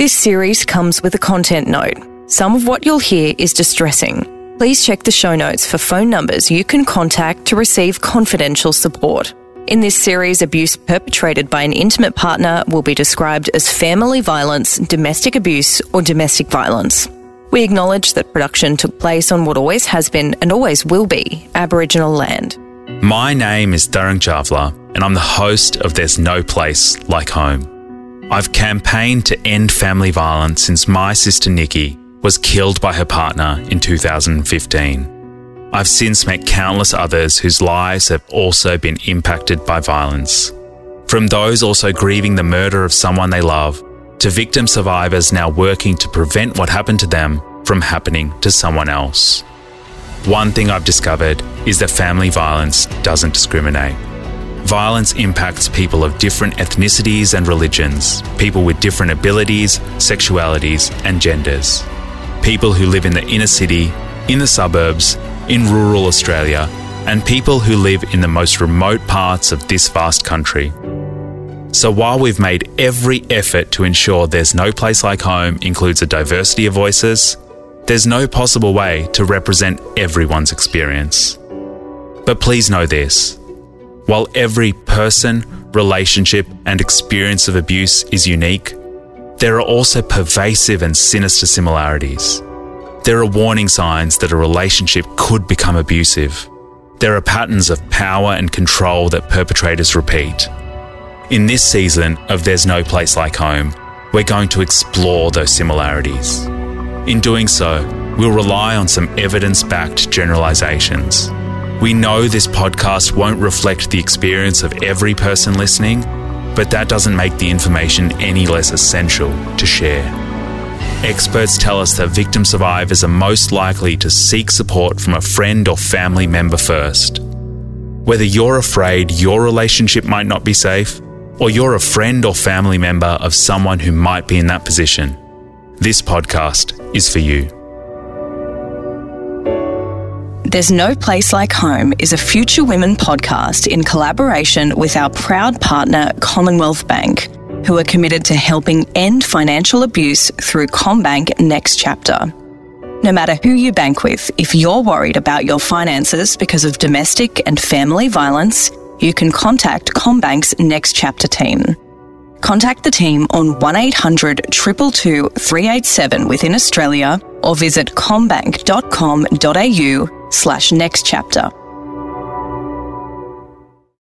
This series comes with a content note. Some of what you'll hear is distressing. Please check the show notes for phone numbers you can contact to receive confidential support. In this series, abuse perpetrated by an intimate partner will be described as family violence, domestic abuse, or domestic violence. We acknowledge that production took place on what always has been and always will be Aboriginal land. My name is Darren Javla, and I'm the host of There's No Place Like Home. I've campaigned to end family violence since my sister Nikki was killed by her partner in 2015. I've since met countless others whose lives have also been impacted by violence. From those also grieving the murder of someone they love, to victim survivors now working to prevent what happened to them from happening to someone else. One thing I've discovered is that family violence doesn't discriminate. Violence impacts people of different ethnicities and religions, people with different abilities, sexualities, and genders. People who live in the inner city, in the suburbs, in rural Australia, and people who live in the most remote parts of this vast country. So while we've made every effort to ensure There's No Place Like Home includes a diversity of voices, there's no possible way to represent everyone's experience. But please know this while every person, relationship, and experience of abuse is unique, there are also pervasive and sinister similarities. There are warning signs that a relationship could become abusive. There are patterns of power and control that perpetrators repeat. In this season of There's No Place Like Home, we're going to explore those similarities. In doing so, we'll rely on some evidence backed generalizations. We know this podcast won't reflect the experience of every person listening, but that doesn't make the information any less essential to share. Experts tell us that victim survivors are most likely to seek support from a friend or family member first. Whether you're afraid your relationship might not be safe, or you're a friend or family member of someone who might be in that position, this podcast is for you. There's No Place Like Home is a Future Women podcast in collaboration with our proud partner, Commonwealth Bank, who are committed to helping end financial abuse through CommBank Next Chapter. No matter who you bank with, if you're worried about your finances because of domestic and family violence, you can contact CommBank's Next Chapter team. Contact the team on 1800 222 387 within Australia or visit commbank.com.au slash next chapter.